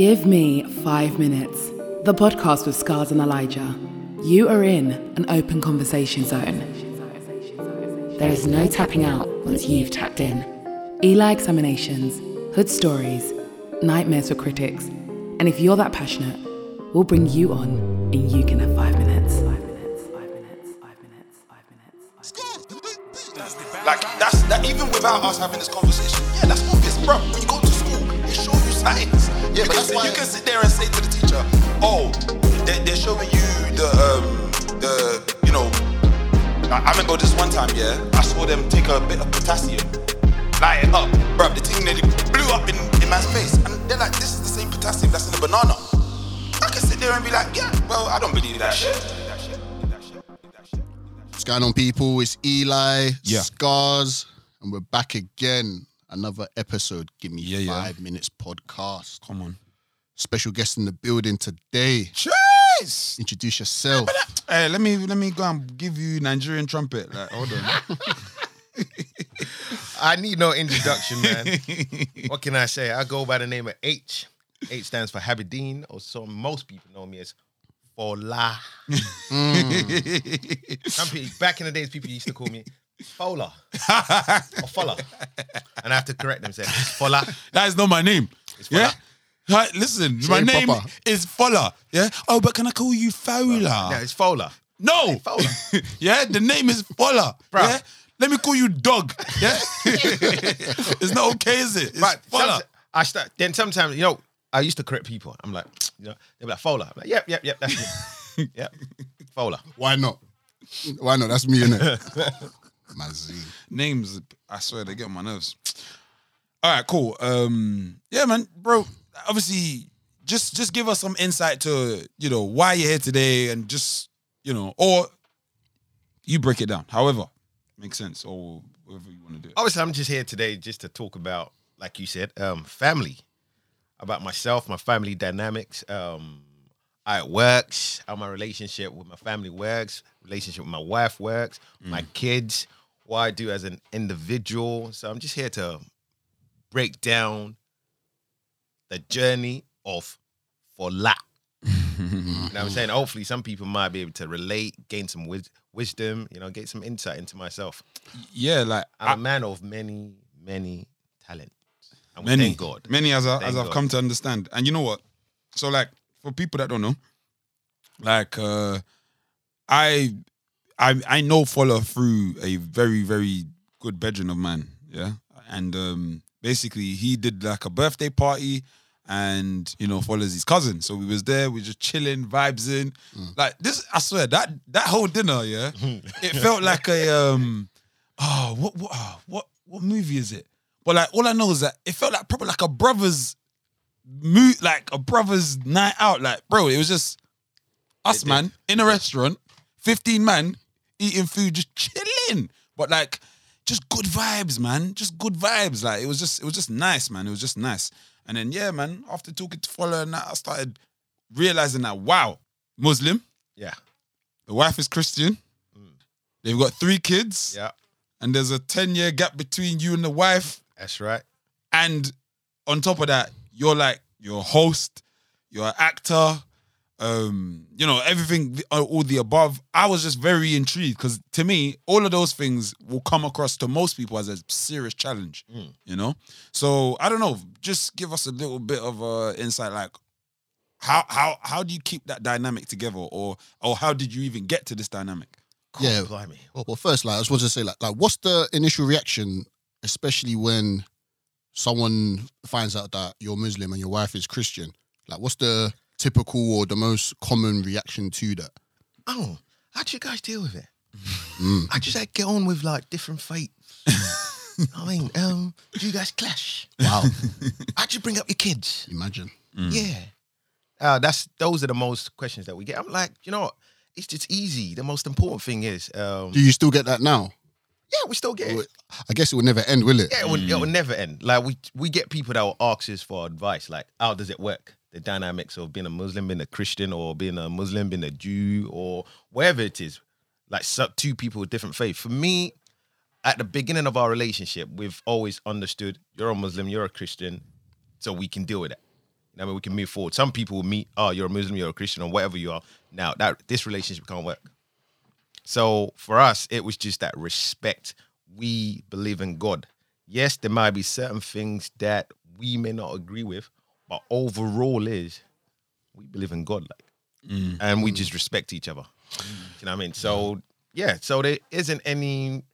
Give me five minutes. The podcast with Scars and Elijah. You are in an open conversation zone. There is no tapping out once you've tapped in. Eli examinations, hood stories, nightmares for critics. And if you're that passionate, we'll bring you on and you can have five minutes. Like that's that even without us having this conversation, yeah, that's obvious, bro. When you go to school, they show you science. Yeah, you, but can, that's why- you can sit there and say to the teacher, oh, they, they're showing you the um the you know. I, I remember this one time, yeah, I saw them take a bit of potassium, light it up, bro. The thing nearly blew up in, in man's face, and they're like, this is the same potassium that's in the banana. I can sit there and be like, yeah, well, I don't believe that shit. What's going on, people? It's Eli, Yeah. Scars, and we're back again. Another episode. Give me Yeah, yeah. five minutes podcast. Come on. Special guest in the building today. Cheers. Introduce yourself. Hey, eh, let me let me go and give you Nigerian trumpet. Like, hold on. I need no introduction, man. what can I say? I go by the name of H. H stands for Habidine, or so most people know me as Fola. Mm. Some people, back in the days, people used to call me Fola or Fola, and I have to correct them. Say it's Fola. that is not my name. Yeah. Hi, listen, my name proper. is Fola. Yeah. Oh, but can I call you Fowler? No, it's Fola. no. Fowler. yeah. The name is Fola. Bruh. Yeah. Let me call you Dog. Yeah. it's not okay, is it? It's Right. Fola. some- I start. Then sometimes, you know, I used to correct people. I'm like, you know, they're like Fola. I'm like, yep, yep, yep. That's me. yep, Fola. Why not? Why not? That's me, innit? Mazzy. names, I swear they get on my nerves. All right, cool. Um, yeah, man, bro. Obviously, just just give us some insight to you know why you're here today, and just you know, or you break it down. However, makes sense, or whatever you want to do. Obviously, I'm just here today just to talk about, like you said, um, family, about myself, my family dynamics, um, how it works, how my relationship with my family works, relationship with my wife works, my kids, what I do as an individual. So I'm just here to break down the journey of Fola. you know what I'm saying? Hopefully, some people might be able to relate, gain some wis- wisdom, you know, get some insight into myself. Yeah, like I'm I- a man of many, many talents. And many, thank God. many as I, as I've come to understand. And you know what? So like for people that don't know, like uh I I I know Fola through a very very good bedroom of mine, yeah, and um basically he did like a birthday party. And you know, Fola's his cousin, so we was there. We just chilling, vibes in, like this. I swear that that whole dinner, yeah, it felt like a um, oh, what what oh, what what movie is it? But like all I know is that it felt like proper like a brothers mo like a brothers night out. Like, bro, it was just us, did. man, in a restaurant, 15 man, eating food, just chilling. But like just good vibes, man. Just good vibes. Like it was just it was just nice, man. It was just nice. And then yeah, man, after talking to Fola and that, I started realizing that wow, Muslim, Yeah. the wife is Christian. Mm. They've got three kids, Yeah. and there's a 10 year gap between you and the wife. That's right. And on top of that, you're like you're a host, you're an actor, um, you know, everything, uh, all the above. I was just very intrigued because to me, all of those things will come across to most people as a serious challenge, you know. So I don't know, just give us a little bit of uh, insight, like how how how do you keep that dynamic together, or or how did you even get to this dynamic? Yeah. Blimey. Well, well, first, like I just wanted to say, like, like, what's the initial reaction, especially when someone finds out that you're Muslim and your wife is Christian? Like, what's the typical or the most common reaction to that? Oh, how do you guys deal with it? Mm. I just like get on with like different faiths. I mean, um, do you guys clash? Wow, How'd you bring up your kids? imagine. Yeah. Uh, that's those are the most questions that we get. I'm like, you know what? It's just easy. The most important thing is, um, Do you still get that now? yeah, we still get it. I guess it will never end, will it? Yeah, it will, it will never end. Like we we get people that will ask us for advice, like how does it work? The dynamics of being a Muslim, being a Christian, or being a Muslim, being a Jew, or wherever it is. Like two people with different faith. For me, at the beginning of our relationship, we've always understood you're a Muslim, you're a Christian, so we can deal with know, I mean, we can move forward. Some people will meet, oh, you're a Muslim, you're a Christian, or whatever you are. Now that this relationship can't work. So for us, it was just that respect. We believe in God. Yes, there might be certain things that we may not agree with, but overall is we believe in God, like, and we just respect each other. You know what I mean? So yeah, so there isn't any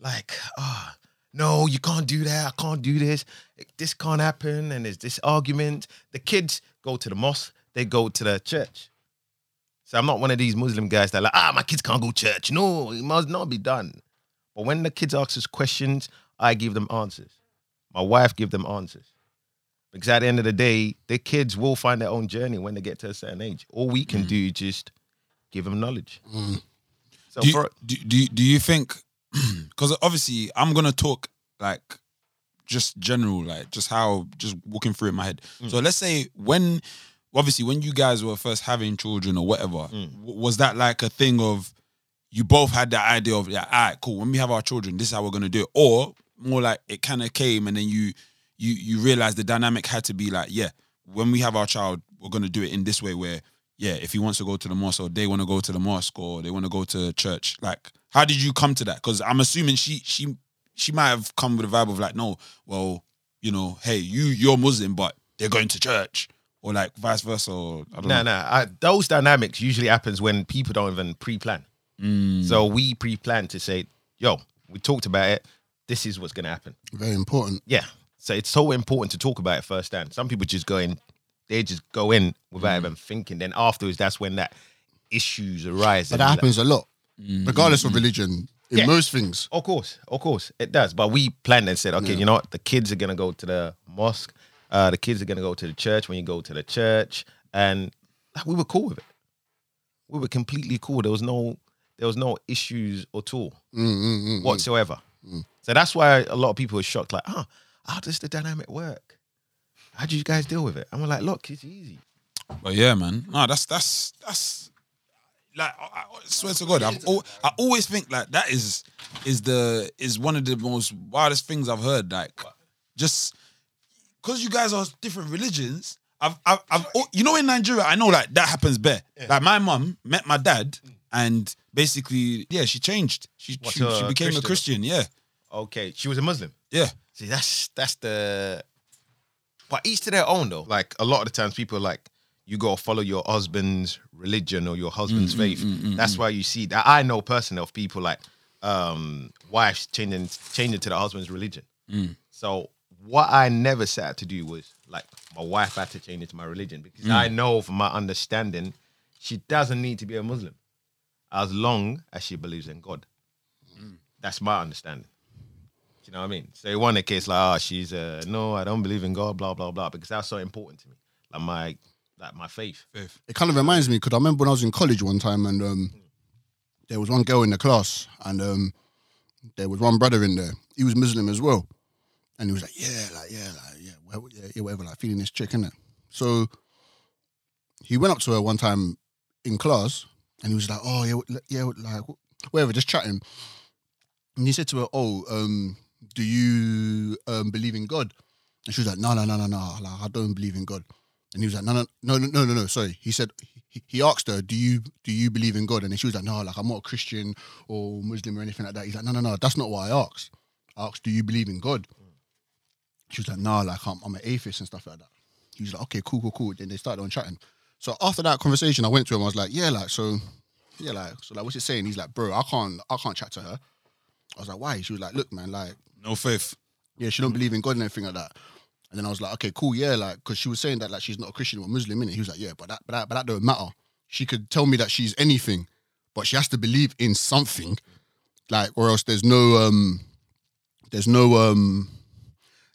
like, ah, no, you can't do that. I can't do this. This can't happen. And there's this argument. The kids go to the mosque. They go to the church. So I'm not one of these Muslim guys that are like, ah, my kids can't go to church. No, it must not be done. But when the kids ask us questions, I give them answers. My wife give them answers. Because at the end of the day, the kids will find their own journey when they get to a certain age. All we can mm. do is just give them knowledge. Mm. So do you, for do, do, you- do you think because obviously i'm gonna talk like just general like just how just walking through in my head. Mm. So let's say when obviously when you guys were first having children or whatever w- was that like a thing of you both had that idea of yeah all right cool when we have our children this is how we're gonna do it or more like it kind of came and then you you you realize the dynamic had to be like yeah when we have our child we're gonna do it in this way where yeah, if he wants to go to the mosque or they want to go to the mosque or they want to go to church, like how did you come to that? Because I'm assuming she she she might have come with a vibe of like, no, well, you know, hey, you you're Muslim, but they're going to church, or like vice versa. Or I don't No, know. no. I, those dynamics usually happens when people don't even pre-plan. Mm. So we pre-plan to say, "Yo, we talked about it. This is what's going to happen." Very important. Yeah. So it's so important to talk about it first firsthand. Some people just go in, they just go in without even thinking. Then afterwards, that's when that issues arise. But and that like- happens a lot, regardless of religion, in Yeah. most things. Of course, of course, it does. But we planned and said, okay, you know what? The kids are gonna go to the mosque. Uh, the kids are gonna go to the church. When you go to the church, and we were cool with it. We were completely cool. There was no, there was no issues at all Mm, whatsoever. So that's why a lot of people are shocked. Like, ah, how does the dynamic work? How do you guys deal with it? And we're like, look, it's easy. But yeah, man, no, that's that's that's like I, I swear to God, I've al- I always think like that is is the is one of the most wildest things I've heard. Like, just because you guys are different religions. I've, I've, I've, al- you know, in Nigeria, I know like that happens bare. Like my mum met my dad, and basically, yeah, she changed. She What, she, she uh, became a Christian? Christian. Yeah, Okay, she was a Muslim. yeah. See, that's that's the. But each to their own, though. Like a lot of the times, people are like, you gotta follow your husband's religion or your husband's Mm, faith. that's why you see that. I know personally of people like um wives changing changing to the husband's religion. Mm. So what I never set out to do was like my wife had to change into my religion because Mm. I know from my understanding, she doesn't need to be a Muslim as long as she believes in God. That's my understanding. You know what I mean? So it wasn't a case like, oh, she's uh no, I don't believe in God, blah blah blah, because that's so important to me. Like my like my faith. Faith. It kind of reminds me because I remember when I was in college one time and um, there was one girl in the class and um, there was one brother in there. He was Muslim as well, and he was like, "Yeah, like yeah, like yeah, whatever, yeah, whatever, like feeling this chick, innit?" So he went up to her one time in class and he was like, "Oh yeah, yeah, like whatever, just chatting." And he said to her, "Oh, um, do you um, believe in God?" And she was like, "No, no, no, no, no. Like, I don't believe in God." And he was like, "No, no, no, no, no, no. Sorry." He said, he, he asked her, "Do you do you believe in God?" And she was like, "No, like I'm not a Christian or Muslim or anything like that." He's like, "No, no, no. That's not what I asked. I asked, do you believe in God?" She was like, "No, like I'm, I'm an atheist and stuff like that." He was like, "Okay, cool, cool, cool." Then they started on chatting. So after that conversation, I went to him. I was like, "Yeah, like so, yeah, like so, like what's it saying?" He's like, "Bro, I can't, I can't chat to her." I was like, "Why?" She was like, "Look, man, like." No faith. yeah, she don't believe in God and everything like that. And then I was like, okay, cool, yeah, like, because she was saying that like she's not a Christian or Muslim, innit? He was like, yeah, but that, but that, but that don't matter. She could tell me that she's anything, but she has to believe in something, like, or else there's no, um, there's no, um,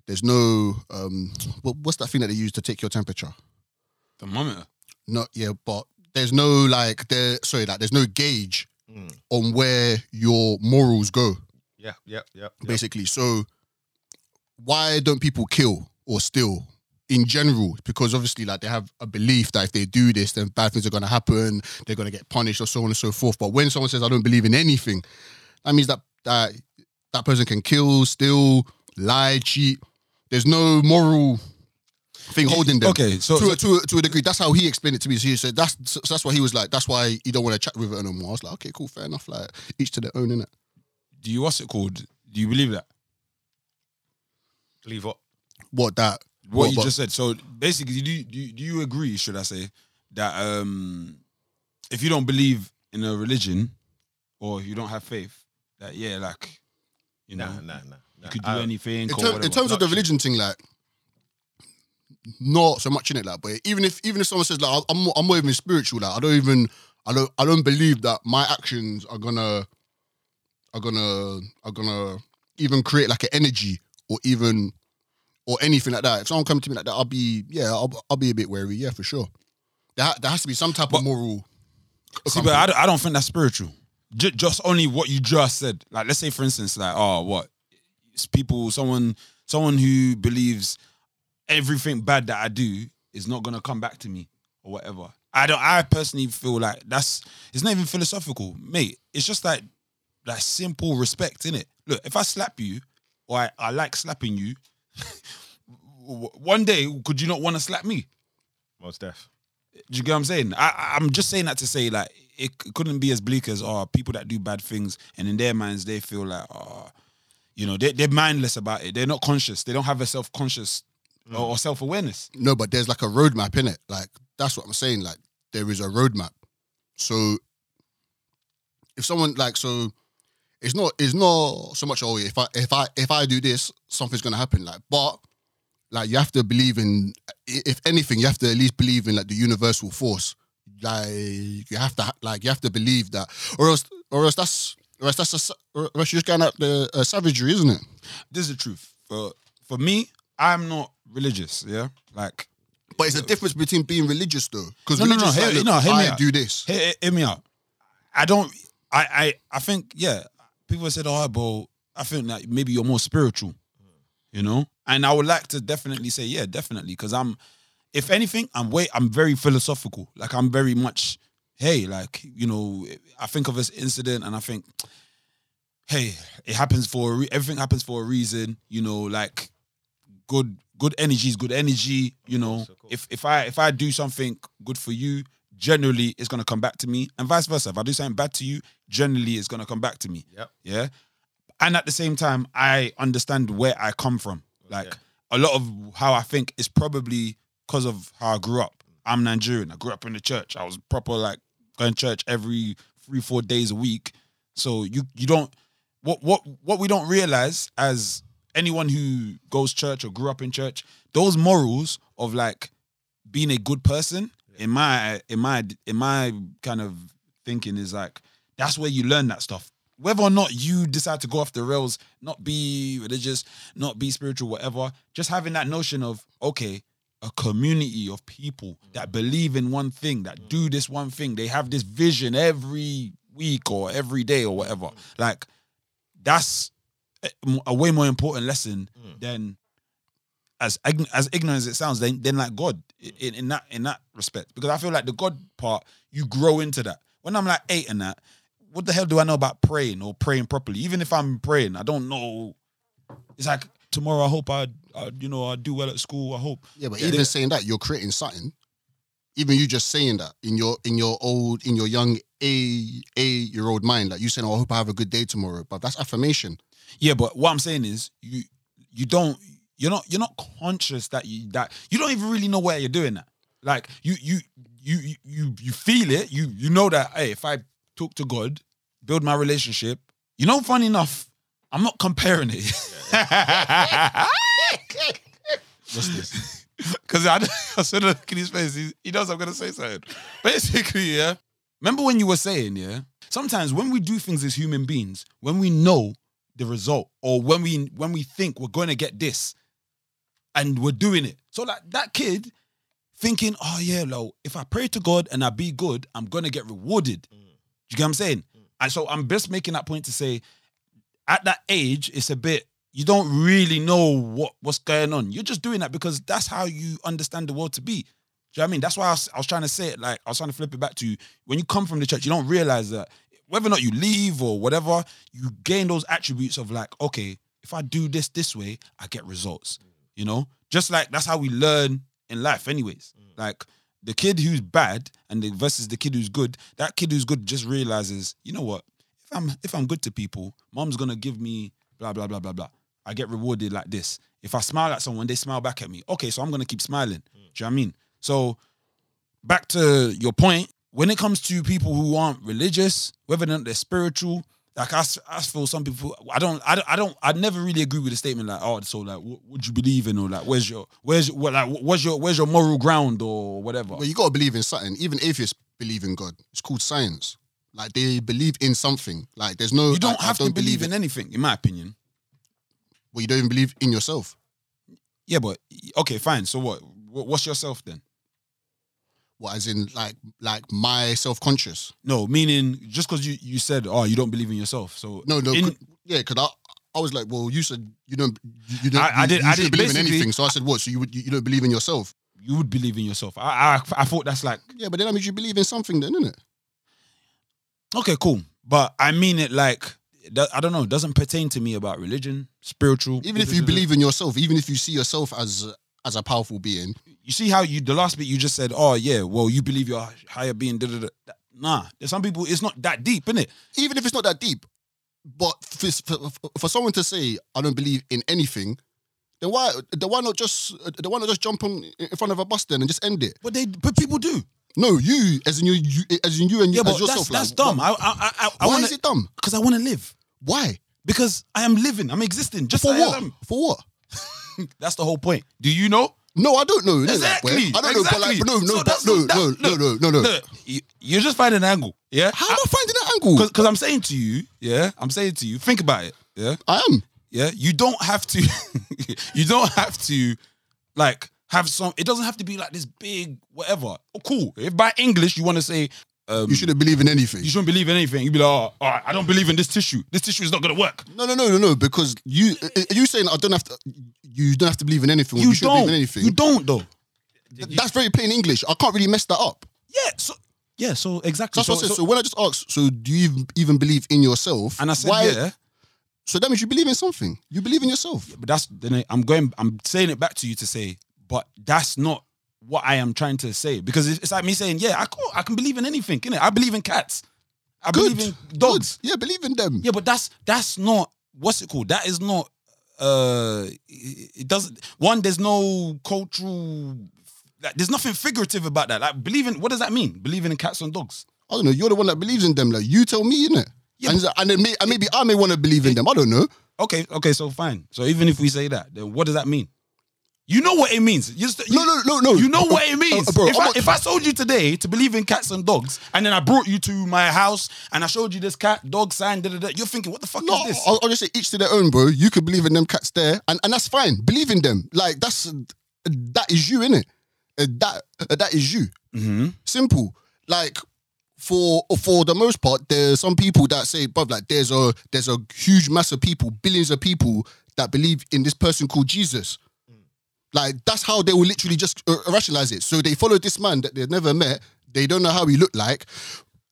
there's no, um, what, what's that thing that they use to take your temperature? Thermometer. No, yeah, but there's no like, there, sorry, like, there's no gauge on where your morals go Yeah, yeah, yeah. basically. So why don't people kill or steal in general? Because obviously, like they have a belief that if they do this, then bad things are going to happen. They're going to get punished or so on and so forth. But when someone says, "I don't believe in anything," that means that that that person can kill, steal, lie, cheat. There's no moral. thing holding them. Okay, so- to, so- a, to, a, to a degree, that's how he explained it to me. So he said that's so that's why he was like, that's why you don't want to chat with her no more. I was like, okay, cool, fair enough. Like each to their own, innit? Do you what's it called? Do you believe that? Believe what? What that? What, you but- just said. So basically, do you, do you, do you agree? Should I say that um, if you don't believe in a religion or you don't have faith, that yeah, like you know, Nah, nah, nah. you could do I- anything. in, or term- in whatever. terms of the Not religion thing, like not so much in it, like, but even if even if someone says like I'm I'm more even spiritual, like I don't even I don't I don't believe that my actions are gonna are gonna are gonna even create like an energy or even or anything like that. If someone comes to me like that, I'll be yeah, I'll, I'll be a bit wary, yeah, for sure. There, ha- there has to be some type of moral. See, but I don't, I don't think that's spiritual. Ju- just only what you just said. Like, let's say, for instance, like, oh, what? It's people, someone, someone who believes everything bad that I do is not gonna come back to me or whatever. I don't. I personally feel like that's. It's not even philosophical, mate. It's just like, like simple respect in it. Look, if I slap you, or I, I like slapping you, one day could you not want to slap me? Most deaf. Do you get what I'm saying? I, I- I'm just saying that to say like it c- couldn't be as bleak as oh people that do bad things and in their minds they feel like oh you know they they're mindless about it. They're not conscious. They don't have a self conscious mm. or, or self awareness. No, but there's like a roadmap in it. Like that's what I'm saying. Like there is a roadmap. So if someone like so, it's not it's not so much. Oh, if I if I if I do this, something's gonna happen. Like, but like you have to believe in. If anything, you have to at least believe in like the universal force. Like you have to like you have to believe that, or else or else that's or else that's a, or else you're just going at the uh, savagery, isn't it? This is the truth. For for me, I'm not religious. Yeah, like But it's a difference between being religious though, because No, no, no, hear- like, look, no, hear me I out. do this. hear, hear- hear me out. I don't. I I I think yeah. People said, "Oh, but I think that maybe you're more spiritual," you know. And I would like to definitely say, yeah, definitely, because I'm. If anything, I'm way. I'm very philosophical. Like I'm very much. Hey, like you know, I think of this incident and I think, hey, it happens for a re- everything happens for a reason. You know, like good good energy is good energy. You know, if if I if I do something good for you, generally it's gonna come back to me, and vice versa. If I do something bad to you, generally it's gonna come back to me. Yep. Yeah, and at the same time, I understand where I come from. Like a lot of how I think is probably because of how I grew up. I'm Nigerian. I grew up in the church. I was proper like going to church every three four days a week. So you you don't what what what we don't realize as anyone who goes church or grew up in church, those morals of like being a good person in my in my in my kind of thinking is like that's where you learn that stuff. Whether or not you decide to go off the rails, not be religious, not be spiritual, whatever, just having that notion of okay, a community of people mm. that believe in one thing, that mm. do this one thing, they have this vision every week or every day or whatever. Mm. Like that's a, a way more important lesson than as as ignorant as it sounds, then then like God in, in that in that respect. Because I feel like the God part, you grow into that. When I'm like eight and that, what the hell do I know about praying or praying properly? Even if I'm praying, I don't know. It's like tomorrow. I hope I, I you know, I do well at school. I hope. Yeah, but Yeah, even they- saying that, you're creating something. Even you just saying that in your in your old in your young a a year old mind, like you saying, "Oh, I hope I have a good day tomorrow," but that's affirmation. Yeah, but what I'm saying is you you don't you're not you're not conscious that you that you don't even really know where you're doing that. Like you you you you you, you feel it. You you know that hey, if I talk to God, build my relationship, you know, funny enough, I'm not comparing it. What's this? Because I, I saw the look in his face. He, he knows I'm gonna say something. Basically, yeah. Remember when you were saying, yeah. Sometimes when we do things as human beings, when we know the result, or when we when we think we're going to get this, and we're doing it. So like that kid thinking, oh yeah, lo, if I pray to God and I be good, I'm gonna get rewarded. Do you get what I'm saying? Mm. And so I'm just making that point to say, at that age, it's a bit you don't really know what what's going on. You're just doing that because that's how you understand the world to be. Do you know what I mean? That's why I was, I was trying to say it like I was trying to flip it back to you. When you come from the church, you don't realize that whether or not you leave or whatever, you gain those attributes of like, okay, if I do this this way, I get results. Mm. You know, just like that's how we learn in life, anyways. Mm. Like the kid who's bad and the versus the kid who's good. That kid who's good just realizes, you know what? If I'm if I'm good to people, mom's gonna give me blah blah blah blah blah. I get rewarded like this. If I smile at someone, they smile back at me. Okay, so I'm gonna keep smiling. Mm. Do you know what I mean? So back to your point, when it comes to people who aren't religious, whether or not they're spiritual, like I, I feel some people, I don't, I don't, I don't, I never really agree with the statement like, oh, so like, what would you believe in, or like, where's your, where's, what, like, where's your, where's your moral ground, or whatever. Well, you gotta believe in something. Even atheists believe in God. It's called science. Like they believe in something. Like there's no. You don't I have to don't believe in anything, in my opinion. Well, you don't even believe in yourself. Yeah, but okay, fine. So? What- What's yourself then? What, as in like like my self conscious? No, meaning just because you you said, oh, you don't believe in yourself. So No, no, in- yeah, because I. I was like, well, you said you don't, you, you don't, I- I you, did- you I shouldn't did believe in basically- anything. So I said, what? So you would, you don't believe in yourself? you would believe in yourself. I, I I thought that's like Yeah, but then that means you believe in something, then, isn't it? Okay, cool. But I mean it like that, I don't know. It doesn't pertain to me about religion, spiritual. Even if you believe in yourself, even if you see yourself as as a powerful being, you see how you the last bit you just said. Oh yeah, well you believe you're higher being. Da, da, da. Nah, there's some people. It's not that deep, innit? even if it's not that deep, but for, for, for someone to say I don't believe in anything, then why then why not just then why not just jump on in front of a bus then and just end it? But they, but people do. No, you as in you, you as in you and you Yeah, as but yourself. that's, that's like, dumb. wh- I, I, I, I, Why wanna, is it dumb? Because I want to live. Why? Because I am living. I'm existing. Just For as I what? am. For what? That's the whole point. Do you know? No, I don't know. Exactly. I don't know, but like, no, no, So but no, that- no, no, no, no, no. You, you're just finding an angle. Yeah. How am I finding that angle? Because I'm saying to you, yeah, I'm saying to you, think about it. Yeah. I am. Yeah. You don't have to, you don't have to like have some, it doesn't have to be like this big whatever. Oh, cool. If by English you want to say, um, You shouldn't believe in anything. you shouldn't believe in anything, you'd be like, oh, all right, I don't believe in this tissue. This tissue is not going to work. No, no, no, no, no. Because you, are you saying I don't have to? You don't have to believe in anything. You, shouldn't don't. believe in anything. You don't though. Th- That's very plain English. I can't really mess that up. Yeah. So, yeah. So exactly. That's so, what I said. so- So, when I just asked, so do you even, even believe in yourself? and I said, why? yeah. So that means you believe in something. You believe in yourself. but that's then I'm going I'm saying it back to you to say, but that's not what I am trying to say because it's, like me saying, yeah, I can, I can believe in anything, innit? I believe in cats, I Good. believe in dogs. Good. Yeah, believe in them. Yeah, but that's that's not what's it called? That is not. Uh, it, it doesn't. One, there's no cultural. Like, there's nothing figurative about that. Like believing, what does that mean? Believing in cats and dogs. I don't know. You're the one that believes in them. Like you tell me, innit? Yeah, and, and then may, and maybe I may want to believe in them. I don't know. Okay, okay, so fine. So even if we say that, then what does that mean? You know what it means. You just, you, No, no, no, no. You know what Uh, it means. uh, bro, if, I'm if I told you today to believe in cats and dogs, and then I brought you to my house and I showed you this cat, dog sign, da, da, da, you're thinking, what the fuck No, is this? I'll, I'll just say each to their own, bro. You could believe in them cats there, and, and that's fine. Believe in them. Like that's that is you, innit? Uh, that uh, that is you. Mm-hmm. Simple. Like for for the most part, there's some people that say, "But like there's a there's a huge mass of people, billions of people that believe in this person called Jesus." Like that's how they will literally just uh, rationalize it. So they follow this man that they've never met. They don't know how he looked like,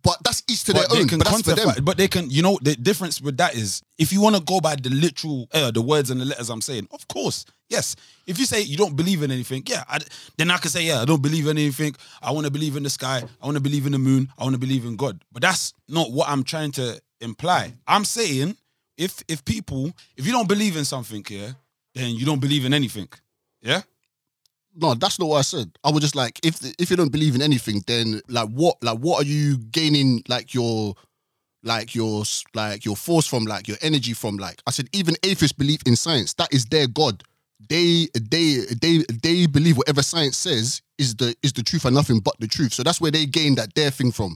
but that's each to but their own. can But that's for them. But they can, you know, the difference with that is if you want to go by the literal, uh, the words and the letters I'm saying, of course, yes. If you say you don't believe in anything, yeah, I, then I can say, yeah, I don't believe in anything. I want to believe in the sky. I want to believe in the moon. I want to believe in God. But that's not what I'm trying to imply. I'm saying if if people, if you don't believe in something, yeah, then you don't believe in anything. Yeah. No, that's not what I said. I was just like, if if you don't believe in anything, then like what like what are you gaining like your like your like your force from like your energy from like I said even atheists believe in science. That is their god. They they they they believe whatever science says is the is the truth and nothing but the truth. So that's where they gain that their thing from.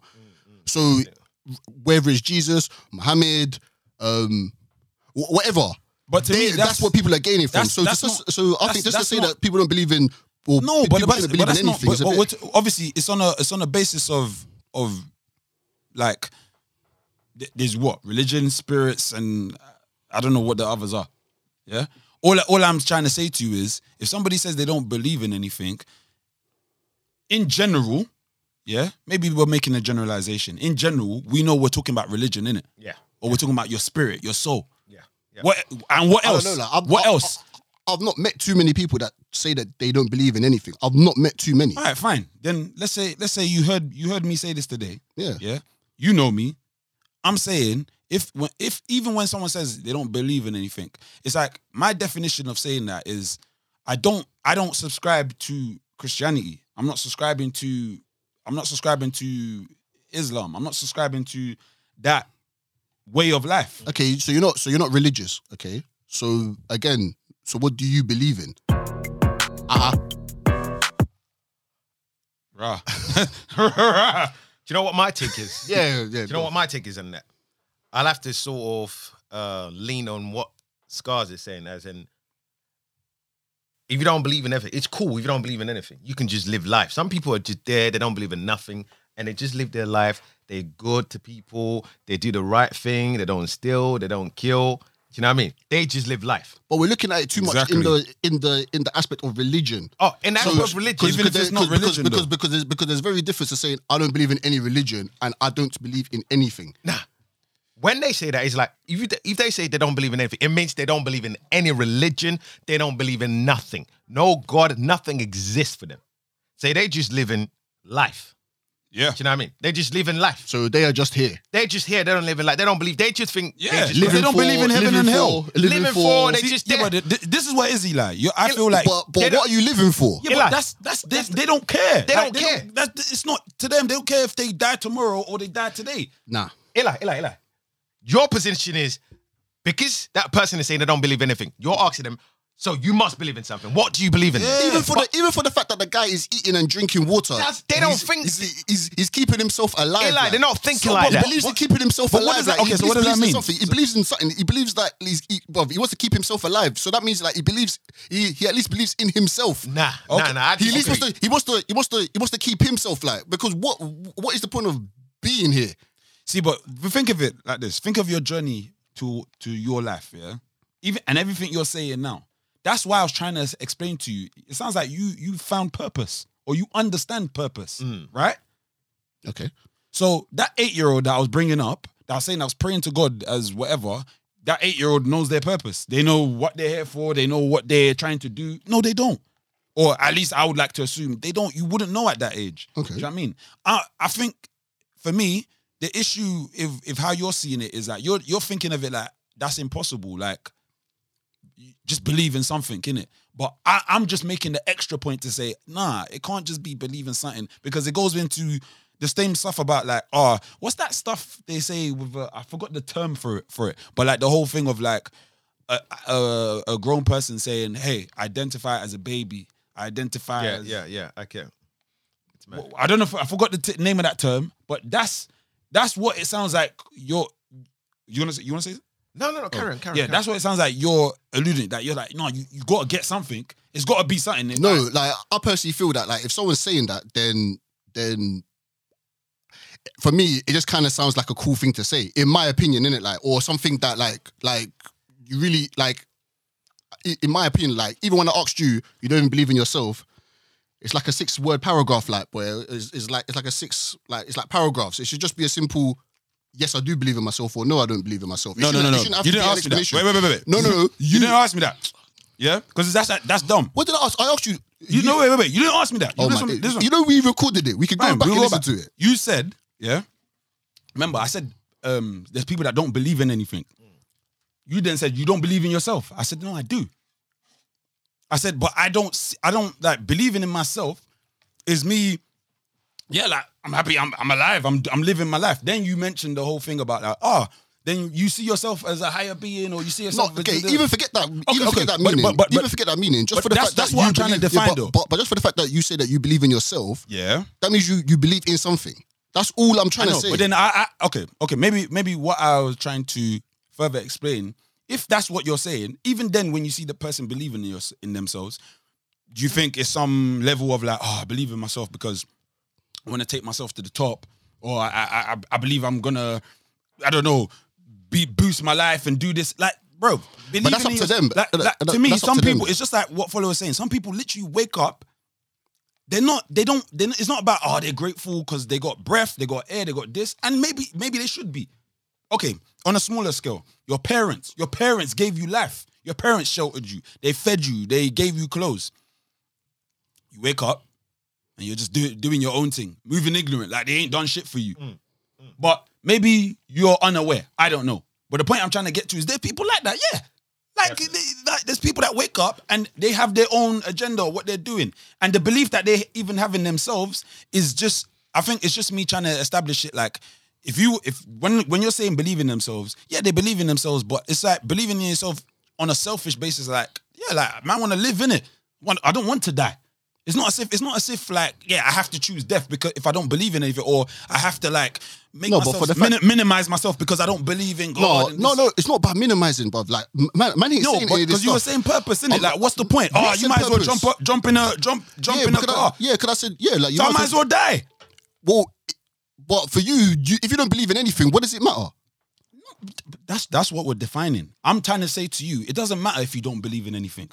So whether it's Jesus, Muhammad, um, whatever. But to they, me, that's, that's- what people are gaining from. So just not- so I think just to say not- that people don't believe in or No, but, people but, shouldn't but believe that's in not. anything. But, but bit- obviously, it's on a it's on a basis of of like th- there's what religion, spirits, and I don't know what the others are. Yeah. All all I'm trying to say to you is, if somebody says they don't believe in anything, in general, yeah, maybe we're making a generalization. In general, we know we're talking about religion, innit? Yeah. Or we're talking about your spirit, your soul. Yeah. yeah. What and what I don't else? know, like, I've- what I- else? I've not met too many people that say that they don't believe in anything. I've not met too many. All right, fine. Then let's say let's say you heard you heard me say this today. Yeah. Yeah. You know me. I'm saying if when if even when someone says they don't believe in anything, it's like my definition of saying that is I don't I don't subscribe to Christianity. I'm not subscribing to I'm not subscribing to Islam. I'm not subscribing to that way of life. Okay, so you're not so you're not religious. Okay, so again, so what do you believe in? Uh-uh. Rah. Do you know what my take is? Yeah, yeah. Do you know what my take is on that? I'll have to sort of uh, lean on what Scars is saying, as in, if you don't believe in anything, it's cool if you don't believe in anything. You can just live life. Some people are just there, they don't believe in nothing, and they just live their life. They're good to people, they do the right thing, they don't steal, they don't kill. Do you know what I mean? They just live life. But we're looking at it too much in the in the in the aspect of religion. Oh, and that's So- what religion. Because- Even if because it's not religion, because, because because there's because there's very difference to saying I don't believe in any religion and I don't believe in anything. Nah. When they say that, it's like if you, if they say they don't believe in anything, it means they don't believe in any religion. They don't believe in nothing. No God, nothing exists for them. Say they just live in life. Yeah. Do you know what I mean? They just live in life. So they are just here. They're just here. They don't live in life. They don't believe. They just think. Yeah, They just Living live. They don't believe in heaven living and for- hell. Living, Living for. for- they See, just yeah, there. but this is what Izzy like. You, I feel like but but what are you living for? Yeah, Eli. but that's that's they, they don't care. They don't care. that's it's not to them. They don't care if they die tomorrow or they die today. Nah. Eli, Eli, Eli. Your position is because that person is saying they don't believe anything. You're asking them. So you must believe in something. What do you believe in? Yeah. Even for the even for the fact that the guy is eating and drinking water, they don't he's- think- he's, he's, he's keeping himself alive. Eli, they're not thinking So, like but that. He believes What- in keeping himself but what alive. does that- like, okay, he so what does believes that mean? Something. He believes in something. He believes that he's he, well, he wants to keep himself alive. So that means like he believes he, he at least believes in himself. Nah, Okay. nah, nah. I He at least wants to he wants to he wants to he wants to keep himself like because what what is the point of being here? See, but think of it like this: think of your journey to to your life, yeah. Even and everything you're saying now. That's why I was trying to explain to you. It sounds like you you found purpose or you understand purpose, mm. right? Okay. So that eight year old that I was bringing up, that I was saying I was praying to God as whatever. That eight year old knows their purpose. They know what they're here for. They know what they're trying to do. No, they don't. Or at least I would like to assume they don't. You wouldn't know at that age. Okay. Do you know what I mean? I I think for me the issue if if how you're seeing it is that you're you're thinking of it like that's impossible. Like just believe in something, innit? But I, I'm just making the extra point to say, nah, it can't just be believing something because it goes into the same stuff about like, oh, what's that stuff they say with uh, I forgot the term for it for it, but like the whole thing of like a, a, a grown person saying, hey, identify as a baby, identify Yeah, as yeah, yeah. I can. It's. I don't know if I forgot the t- name of that term, but that's that's what it sounds like. You're you want to you want to say? No, no, no. Oh, carry on, carry yeah, on. that's what it sounds like. You're alluding that you're like, no, you, you got to get something. It's got to be something. It's No, like- like I personally feel that like if someone's saying that, then then for me it just kind of sounds like a cool thing to say, in my opinion, innit? Like or something that like like you really like. i- In my opinion, like even when I asked you, you don't even believe in yourself. It's like a six-word paragraph, like where it's, it's like it's like a six, like it's like paragraphs. It should just be a simple, yes, I do believe in myself, or no, I don't believe in myself. No, no, no, no. You didn't ask me that. Wait, wait, wait, wait. No, no, no. You, didn't ask me that. Yeah, because that's that's dumb. What did I ask? I asked you. You know, wait, wait, wait. You didn't ask me that. You Oh my days. listen. You know we recorded it. We could go back we'll and listen back. to it. You said, yeah. Remember, I said um, there's people that don't believe in anything. You then said you don't believe in yourself. I said no, I do. I said, but I don't. I don't like believing in myself. Is me. Yeah, like I'm happy. I'm I'm alive. I'm I'm living my life. Then you mentioned the whole thing about like, oh, ah, then you see yourself as a higher being, or you see No, yourself. okay. as- Even forget that. even okay, forget that meaning. but- but- even forget that meaning. Just for the that's- fact that's that what I'm trying to believe- yeah, define, but, though. But, but just for the fact that you say that you believe in yourself, yeah. that means you you believe in something. That's all I'm trying know, to say. but then I, I okay, okay, maybe maybe what I was trying to further explain, if that's what you're saying, even then when you see the person believing in your, in themselves, do you think it's some level of like, oh, I believe in myself because I want to take myself to the top, or I I, I, believe I'm gonna, I don't know, be boost my life and do this, like. Bro, believing that's up in to them. Like, like, to me, some to them. people, it's just like what follower was saying. Some people literally wake up they're not they don't they it's not about oh they're grateful because they got breath they got air they got this and maybe maybe they should be okay on a smaller scale your parents your parents gave you life your parents sheltered you they fed you they gave you clothes you wake up and you're just do, doing your own thing, moving ignorant, like they ain't done shit for you. Mm, mm. But maybe you're unaware. I don't know. But the point I'm trying to get to is there people like that, yeah. Like, they, like there's people that wake up and they have their own agenda, what they're doing, and the belief that they even have in themselves is just. I think it's just me trying to establish it. Like, if you if when when you're saying believe in themselves, yeah, they believe in themselves, but it's like believing in yourself on a selfish basis. Like, yeah, like man, want to live in it. I don't want to die. It's not as if it's not as if like yeah I have to choose death because if I don't believe in anything or I have to like make No, but myself for the fact- mini- minimize myself because I don't believe in God. no, this- no. It's not about minimizing, but like man, man ain't no, saying any of this because you were saying purpose, innit? Oh, Like, what's the point? Oh, you might as well jump up, jump in a jump, jump yeah, in a car. I, yeah, because I said yeah, like you so I might might as well die. Well, but for you, you, if you don't believe in anything, what does it matter? That's that's what we're defining. I'm trying to say to you, it doesn't matter if you don't believe in anything.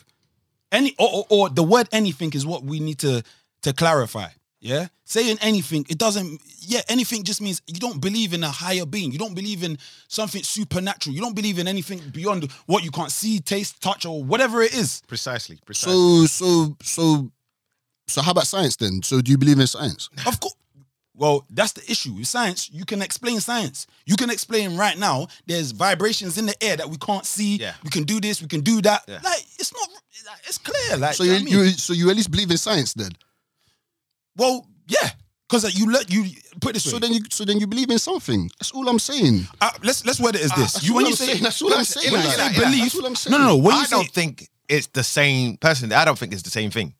Any or, or, or the word anything is what we need to to clarify. Yeah, saying anything, it doesn't. Yeah, anything just means you don't believe in a higher being. You don't believe in something supernatural. You don't believe in anything beyond what you can't see, taste, touch, or whatever it is. Precisely. Precisely. So, so, so, so, how about science then? So, do you believe in science? Of course. Well, that's the issue with science. You can explain science. You can explain right now. There's vibrations in the air that we can't see. Yeah. We can do this. We can do that. Yeah. Like it's not. Like, It's clear. Like So, you, you, know I mean? you, so you at least believe in science then? well, yeah, because you let you put it this way. So then you, so then you believe in something. That's all I'm saying. uh, let's let's word it as this. That's you all when I'm you say saying. That's all I'm saying. when you like, say yeah, yeah, belief, that's what I'm saying. no, no, no. When you I say don't think it's the same. Personally, I don't think it's the same thing.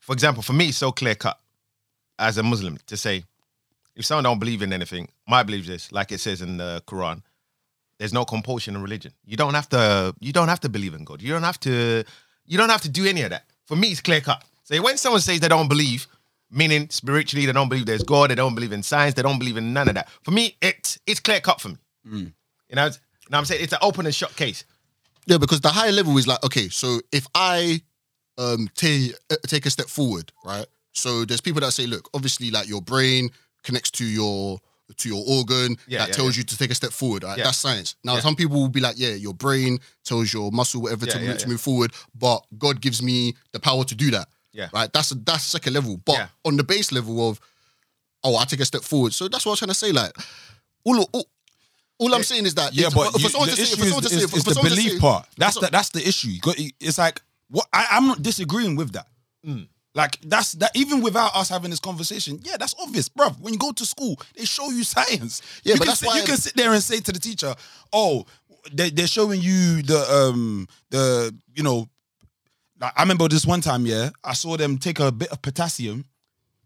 For example, for me, it's so clear cut as a Muslim to say, if someone don't believe in anything, my belief is this, like it says in the Quran, there's no compulsion in religion. You don't have to. You don't have to believe in God. You don't have to. You don't have to do any of that. For me, it's clear cut. So when someone says they don't believe, meaning spiritually they don't believe there's God, they don't believe in science, they don't believe in none of that. For me, it's it's clear cut for me. You know, it's- you know what I'm saying? It's an open and shut case. Yeah, because the higher level is like, okay, so if I um take uh, take a step forward, right? So there's people that say, look, obviously, like your brain connects to your to your organ Yeah, that yeah, tells yeah. you to take a step forward. Right? That's science. Now, some people will be like, yeah, your brain tells your muscle whatever to, move, to move forward, but God gives me the power to do that. Yeah. right. That's that's second level, but on the base level of, oh, I take a step forward. So that's what I was trying to say. Like, all all, all I'm saying is that yeah, but for you, someone the to say, for someone to is, say, is, the belief say- part. That's the that's the issue. It's like what I, I'm not disagreeing with that. Mm. Like that's that even without us having this conversation, yeah, that's obvious, bro. When you go to school, they show you science. Yeah, you but can that's sit, why- you can sit there and say to the teacher, "Oh, they, they're showing you the um the you know." Like, I remember this one time, yeah, I saw them take a bit of potassium,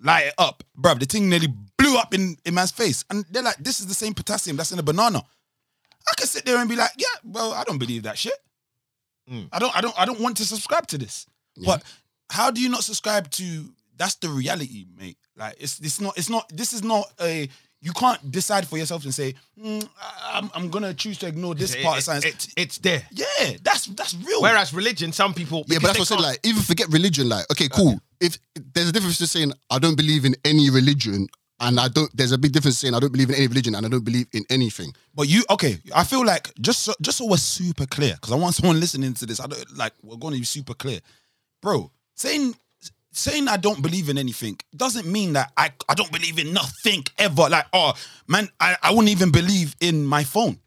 light it up, bro. The thing nearly blew up in in man's face, and they're like, "This is the same potassium that's in a banana." I can sit there and be like, "Yeah, well, I don't believe that shit. Mm. I don't, I don't, I don't want to subscribe to this." But how do you not subscribe to? That's the reality, mate. Like it's it's not it's not this is not a you can't decide for yourself and say "Mm, I- I'm I'm gonna choose to ignore this It- part it- of science. It's it's there. yeah, that's that's real. Whereas religion, some people Yeah, but that's what I said. Like, even forget religion. Like, okay, cool. If there's a difference between saying I don't believe in any religion and I don't, there's a big difference saying I don't believe in any religion and I don't believe in anything. But you okay? I feel like just so, just so we're super clear, because I want someone listening to this. I don't like we're going to be super clear, bro. Saying saying I don't believe in anything doesn't mean that I I don't believe in nothing ever. Like oh man, I, I wouldn't even believe in my phone.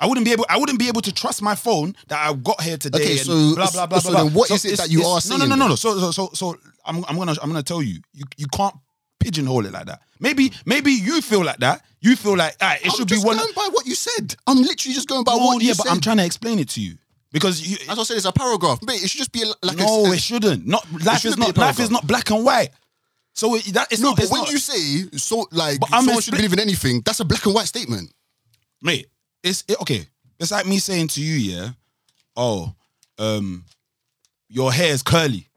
I wouldn't be able. I wouldn't be able to trust my phone that I got here today. Okay, and so- blah blah blah. so blah, then what is it that you are saying no, no, no, then? no. So, so, so, so I'm, I'm gonna, I'm gonna tell you, you, you can't pigeonhole it like that. Maybe, maybe you feel like that. You feel like ah, it should be. I'm should be just one. going by what you said. I'm literally just going by No, what yeah, you said. Yeah, but. I'm trying to explain it to you because you. As I said, it's a paragraph. Mate, it should just be a- like no, a, it shouldn't. Not life is shouldn't be not life is not black and white. So it, that No, not. but when not, you say so, like But I'm someone should believe in anything, that's a black and white statement. mate, it's it, okay. It's like me saying to you, yeah, oh, um, your hair is curly.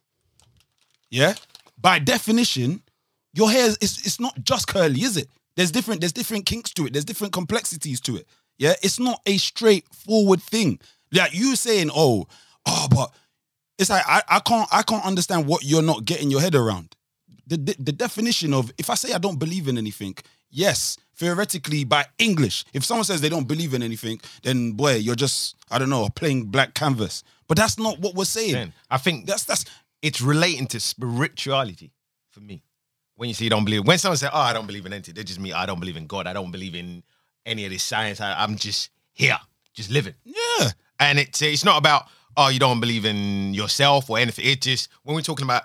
Yeah, by definition, your hair is it's, it's not just curly, is it? There's different there's different kinks to it. There's different complexities to it. Yeah, it's not a straightforward thing. Like you saying, oh, oh, but it's like I, I can't I can't understand what you're not getting your head around. The, the the definition of if I say I don't believe in anything, yes, theoretically by English, if someone says they don't believe in anything, then boy, you're just I don't know playing black canvas. But that's not what we're saying. Then I think That's that's it's relating to spirituality. for me. When you say you don't believe, when someone says, "Oh, I don't believe in anything," they just mean I don't believe in God. I don't believe in any of this science. I, I'm just here, just living. Yeah. And it's it's not about oh you don't believe in yourself or anything. It just when we're talking about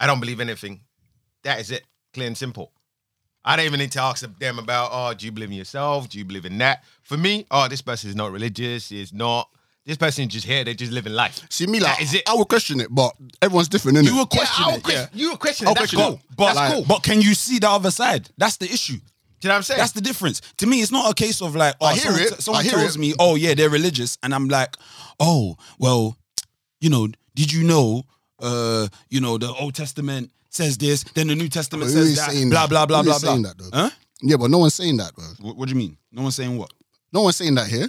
I don't believe anything, that is it, clear and simple. I don't even need to ask them about oh do you believe in yourself? Do you believe in that? For me, oh this person is not religious. Is not this person is just here. They're just living life. See me like That is it. I would question it, but everyone's different, innit? You will Yeah, question I will it. question, yeah. you will question it. That's question cool. it. But, That's cool. but can you see the other side? That's the issue. Do you know what I'm saying? That's the difference. To me, it's not a case of like, oh, I hear someone, it. someone I hear tells it. me, oh yeah, they're religious, and I'm like, oh, well, you know, did you know, uh, you know, the Old Testament says this, then the New Testament Who says that, blah that? blah blah Who blah is blah. saying that, though? Huh? Yeah, but no one's saying that, bro. What, what do you mean? No one's saying what? No one's saying that here.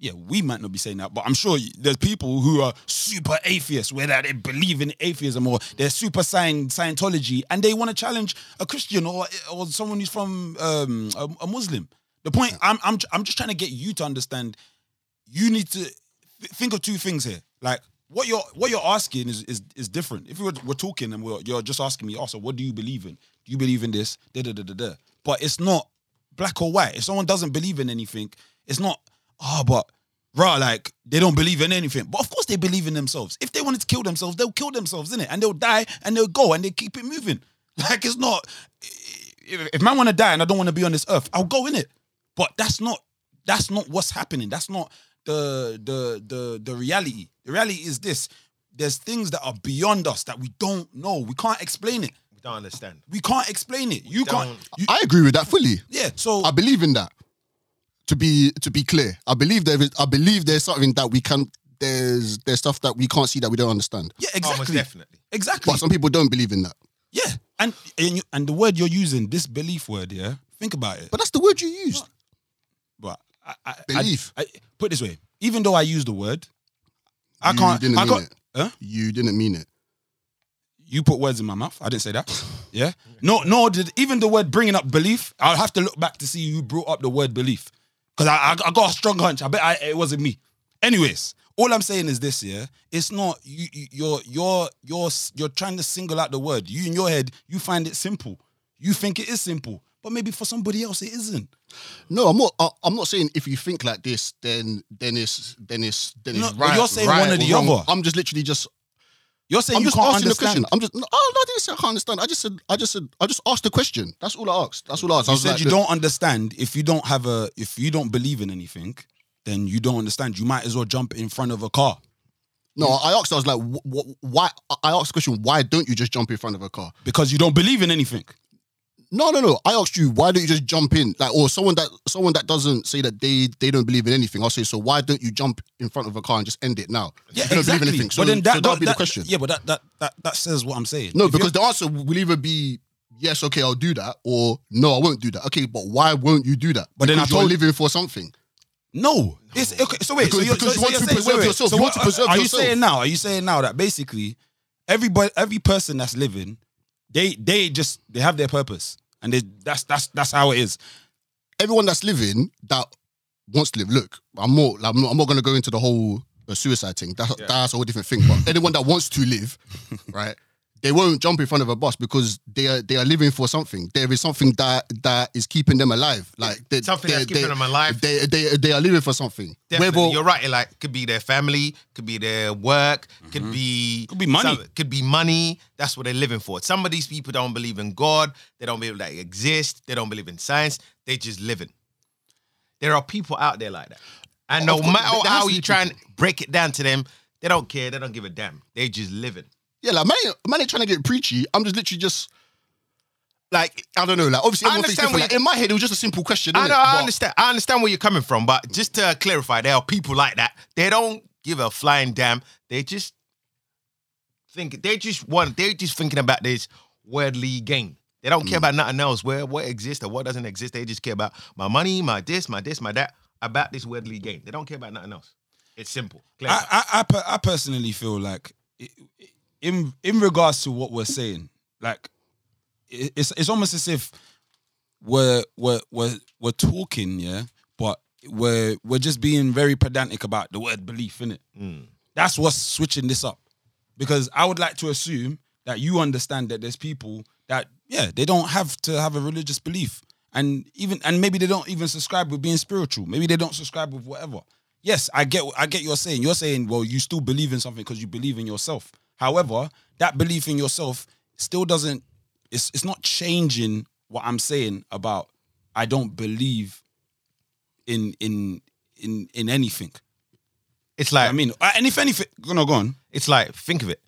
Yeah, we might not be saying that, but I'm sure there's people who are super atheists, whether they believe in atheism or they're super Scientology, and they want to challenge a Christian or or someone who's from um, a, a Muslim. The point I'm I'm I'm just trying to get you to understand. You need to think of two things here. Like what you're what you're asking is is is different. If we were, we're talking and we're, you're just asking me, also, what do you believe in? Do you believe in this? Da da da da da. But it's not black or white. If someone doesn't believe in anything, it's not. Oh, but rah, like they don't believe in anything. But of course they believe in themselves. If they wanted to kill themselves, they'll kill themselves, innit? And they'll die and they'll go and they keep it moving. Like it's not. If, if man want to die and I don't want to be on this earth, I'll go in it. But that's not. That's not what's happening. That's not the the the the reality. The reality is this: there's things that are beyond us that we don't know. We can't explain it. we don't understand. We can't explain it. You can't. don't- You, I agree with that fully. yeah. So I believe in that. To be to be clear, I believe there is. I believe there's something that we can. There's there's stuff that we can't see that we don't understand. yeah, oh, Almost exactly. definitely. Exactly. But some people don't believe in that. Yeah, and and, you, and the word you're using, this belief word, yeah. Think about it. But that's the word you used. But I, I, Belief. I, I, put it this way: even though I use the word, I You can't. didn't I mean can't. it. Huh? You didn't mean it. You put words in my mouth. I didn't say that. Yeah. No, no. Did even the word bringing up belief? I'll have to look back to see who brought up the word belief, because I, I, I got a strong hunch. I bet I, it wasn't me. Anyways, all I'm saying is this: yeah, it's not you. you you're you're you're you're trying to single out the word. You in your head, you find it simple. You think it is simple, but maybe for somebody else it isn't. No, I'm not. I- I'm not saying if you think like this, then then it's then it's then it's No, right. you're saying right one or the wrong. other. I'm just literally just. You're saying I'm you just can't asking the understand. question. I'm just. No, oh, no, I didn't say I can't understand. I just said. I just said. I just asked the question. That's all I asked. That's all I asked. I You was said like, you don't understand if you don't have a if you don't believe in anything, then you don't understand. You might as well jump in front of a car. No, I asked. I was like, wh- wh- why? I asked the question. Why don't you just jump in front of a car? because you don't believe in anything. No, no, no. I asked you. Why don't you just jump in? Like, or someone that someone that doesn't say that they they don't believe in anything. I'll say, so why don't you jump in front of a car and just end it now? Yeah, you don't exactly. believe in anything. So, but then that, so that'll be that- the question. Yeah, but that that that that says what I'm saying. No, If because the answer will either be yes, okay, I'll do that, or no, I won't do that. Okay, but why won't you do that? But then because I you're told- living for something. no, it's okay. So wait, so Because- you're, because so, you want so to saying- preserve wait. yourself. So You what, want to preserve are yourself. you saying now? Are you saying now that basically everybody, every person that's living, they they just they have their purpose, and they that's that's that's how it is. Everyone that's living that wants to live. Look, I'm more. Like, I'm not, I'm not going to go into the whole uh, suicide thing. That's that's a whole different thing. But anyone that wants to live, right? They won't jump in front of a bus because they are they are living for something. There is something that that is keeping them alive. Like they, Something they, that's keeping they- them alive. They, they they are living for something. Definitely. Whether- You're right. Like could be their family, could be their work, could mm-hmm. be Could be money. some- could be money. That's what they're living for. Some of these people don't believe in God. They don't believe that it exists. They don't believe in science. They just living. There are people out there like that, and no course, matter how you try and break it down to them, they don't care. They don't give a damn. They just living. Yeah, like man, ain't- man ain't trying to get preachy. I'm just literally just like I don't know. Like obviously, I understand what Like, you- in my head, it was just a simple question. I innit? know. I But- understand. I understand where you're coming from, but just to clarify, there are people like that. They don't give a flying damn. They just think they just want. They're just thinking about this worldly gain. They don't care mm. about nothing else. Where what exists or what doesn't exist. They just care about my money, my this, my this, my that. About this worldly gain. They don't care about nothing else. It's simple. I, I, I, per- I personally feel like, i- i- in in regards to what we're saying, like it- it's it's almost as if we're we're we're we're talking, yeah, but we're we're just being very pedantic about the word belief, innit? Mm. That's what's switching this up, because I would like to assume that you understand that there's people that yeah, they don't have to have a religious belief. And even and maybe they don't even subscribe with being spiritual. Maybe they don't subscribe with whatever. Yes, I get I get you're saying. You're saying, well, you still believe in something because you believe in yourself. However, that belief in yourself still doesn't it's it's not changing what I'm saying about I don't believe in in in in anything. It's like I mean, uh, and if anything, no, go on. It's like, think of it.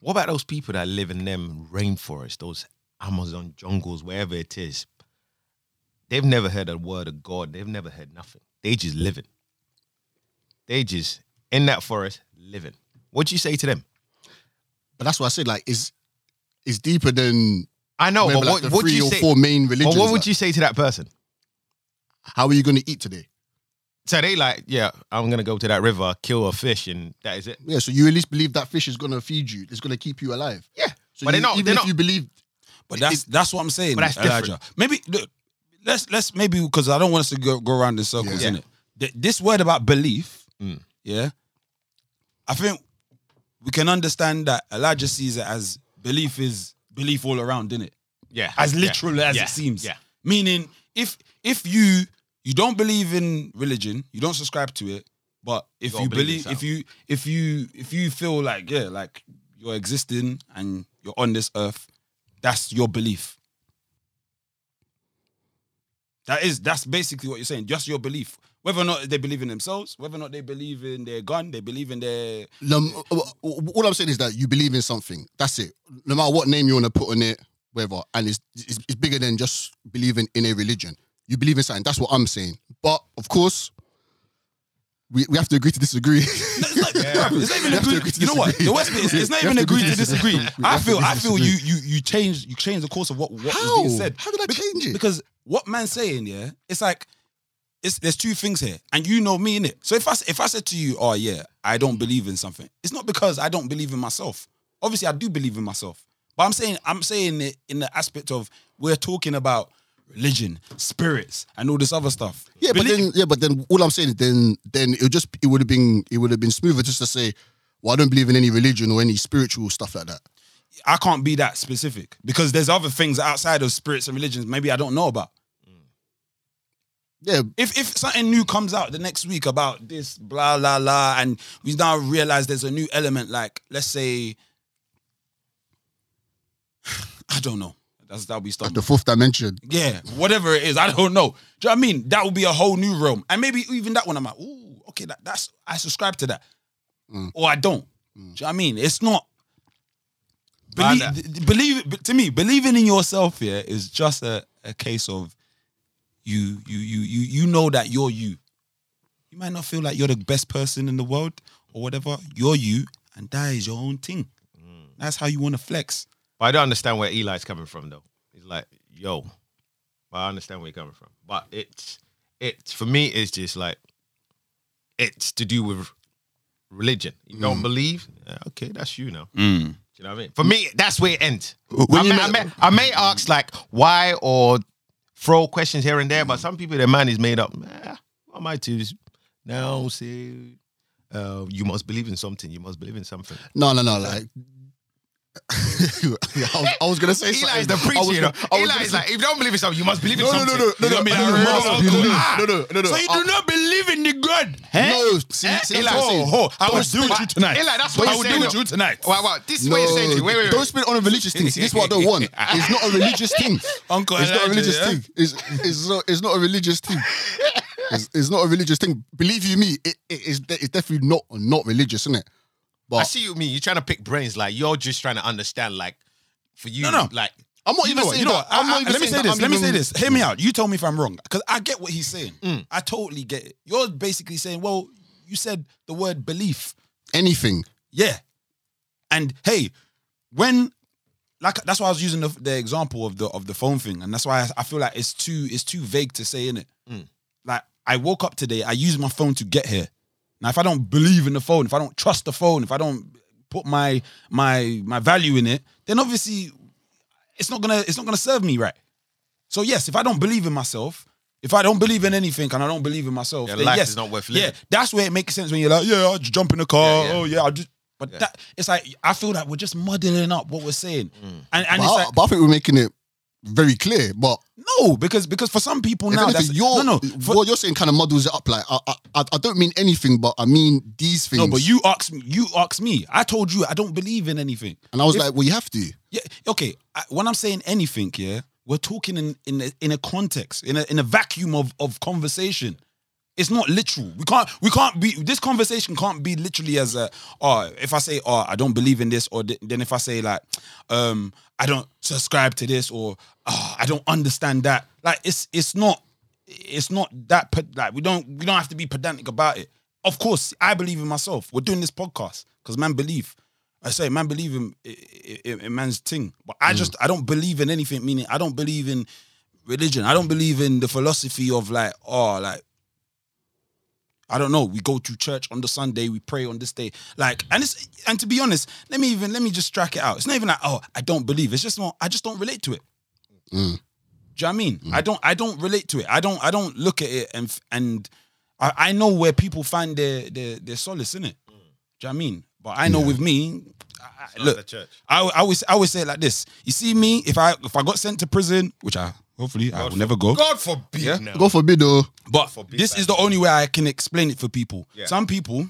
What about those people that live in them rainforests, those Amazon jungles, wherever it is? They've never heard a word of God. They've never heard nothing. They just living. They just in that forest living. What'd you say to them? But that's what I said. Like, is is deeper than I know, whatever, but like, what the would three you or say? four main religions. But what would like, you say to that person? How are you going to eat today? So they like, yeah, I'm gonna go to that river, kill a fish, and that is it. Yeah, so you at least believe that fish is going to feed you. It's going to keep you alive. Yeah, So but you, they're not. even They're if not. you believe, But that's that's what I'm saying. But that's Elijah. different. Maybe look, let's let's maybe because I don't want us to go, go around in circles, Yeah. innit? Th- This word about belief, Mm. yeah, I think we can understand that Elijah sees it as belief is belief all around, in it. yeah, As yeah, literal as yeah, it seems. Yeah, Meaning, if if you you don't believe in religion, you don't subscribe to it, but if gotta you believe believe, if you if you if you feel like yeah, like you're existing and you're on this earth, that's your belief. That is that's basically what you're saying. Just your belief. Whether or not they believe in themselves, whether or not they believe in their gun, they believe in their um, all I'm saying is that you believe in something. That's it. No matter what name you want to put on it, whatever, and it's, it's it's bigger than just believing in a religion. You believe in something. That's what I'm saying. But of course, we, we have to agree to disagree. It's not, bruv, it's not even We to agree. agree to You know what? The worst bit is it's not even have to agree agree to to disagree. disagree. I feel I feel you you you change you change the course of what what was being said. How did I Bec- change it? Because what man's saying, yeah, it's like it's there's two things here, and you know me in it. So if I if I said to you, oh yeah, I don't believe in something, it's not because I don't believe in myself. Obviously, I do believe in myself, but I'm saying I'm saying it in the aspect of we're talking about religion, spirits, and all this other stuff. Yeah, but then yeah, but then all I'm saying is then then it would just it would have been it would have been smoother just to say, well, I don't believe in any religion or any spiritual stuff like that. I can't be that specific because there's other things outside of spirits and religions maybe I don't know about. Yeah, If if something new comes out the next week about this blah blah blah, and we now realize there's a new element, like let's say, I don't know, that's that'll be stuff. like the fourth dimension. Yeah, whatever it is, I don't know. Do you know what I mean? That would be a whole new realm, and maybe even that one, I'm like, ooh, okay, that, that's I subscribe to that, mm. or I don't. Mm. Do you know what I mean? It's not. But Believe, believe to me, believing in yourself here is just a, a case of you you you you you know that you're you. You might not feel like you're the best person in the world or whatever. You're you, and that is your own thing. That's how you want to flex. But I don't understand where Eli's coming from though. He's like, yo, but I understand where you're coming from. But it's it's for me, it's just like it's to do with religion. You Mm. don't believe? Yeah, okay, that's you now. Do you know what I mean? For me, that's where it ends. When I, may, met- I, may, I may ask like why or throw questions here and there, but some people their mind is made up. Nah, what am I to now say? Uh, you must believe in something. You must believe in something. No, no, no. Like, I, was, I was gonna say Eli is the I preacher. was gonna- I was Eli is like, if you don't believe in something, you must believe in No, something. no, no, no, no, no, no, no, no, no, Ah. no, no, no, no. So you do not believe in the God? No, see, see, Eli, that's what I'm saying. Oh, oh, I will do with you tonight. Eli, that's what I will do with you tonight. Wow, wow. This is you're saying. me. Wait, wait, don't wait. spin on a religious thing. See, this is what I don't want. It's not a religious thing. Uncle It's not a religious thing. It's, it's not. It's not a religious thing. It's, it's not a religious thing. Believe you me, it, it, it's, it's definitely not not religious, isn't it? I But see you mean. You're trying to pick brains. Like you're just trying to understand. Like for you, No, no. like I'm not You even saying You know what? I'm not even let me say this. Let me say this. Hear me mm. out. You tell me if I'm wrong because I get what he's saying. Mm. I totally get it. You're basically saying, well, you said the word belief. Anything. Yeah. And hey, when like that's why I was using the, the example of the of the phone thing, and that's why I, I feel like it's too it's too vague to say in it. Mm. Like I woke up today, I used my phone to get here. Now, if I don't believe in the phone, if I don't trust the phone, if I don't put my my my value in it, then obviously it's not gonna it's not gonna serve me right. So yes, if I don't believe in myself, if I don't believe in anything and I don't believe in myself, Your then life yes, is not worth Yeah, that's where it makes sense when you're like, yeah, I'll just jump in the car. Yeah, yeah. Oh yeah, I'll just But that it's like I feel that we're just muddling up what we're saying, mm. and and But, it's I, like but I think we're making it very clear. But no, because because for some people now anything, that's you're, no no for- what you're saying kind of muddles it up. Like I, I, I don't mean anything, but I mean these things. no, but you asked me, you asked me. I told you I don't believe in anything. and I was If- like, well, you have to. Yeah, okay. I, when I'm saying anything, yeah, we're talking in in a, in a context, in a in a vacuum of of conversation. It's not literal. We can't we can't be this conversation can't be literally as a oh if I say oh I don't believe in this or th- then if I say like um I don't subscribe to this or oh, I don't understand that like it's it's not it's not that like we don't we don't have to be pedantic about it. Of course, I believe in myself. We're doing this podcast because man believe. I say man believe in, in, in man's thing, but I mm. just I don't believe in anything. Meaning I don't believe in religion. I don't believe in the philosophy of like oh like I don't know. We go to church on the Sunday. We pray on this day. Like, and it's and to be honest, let me even let me just strike it out. It's not even like oh I don't believe. It's just not. I just don't relate to it. Mm. Do you know what I mean? Mm. I don't. I don't relate to it. I don't. I don't look at it and and I, I know where people find their their their solace in it. Do you know what I mean? But I know with me, I, I- look, the church. I, I always I always say it like this. You see me, if I if I got sent to prison, which I hopefully I will never go. God forbid. now. God forbid, though. But forbid this is the only way I can explain it for people. Yeah. Some people,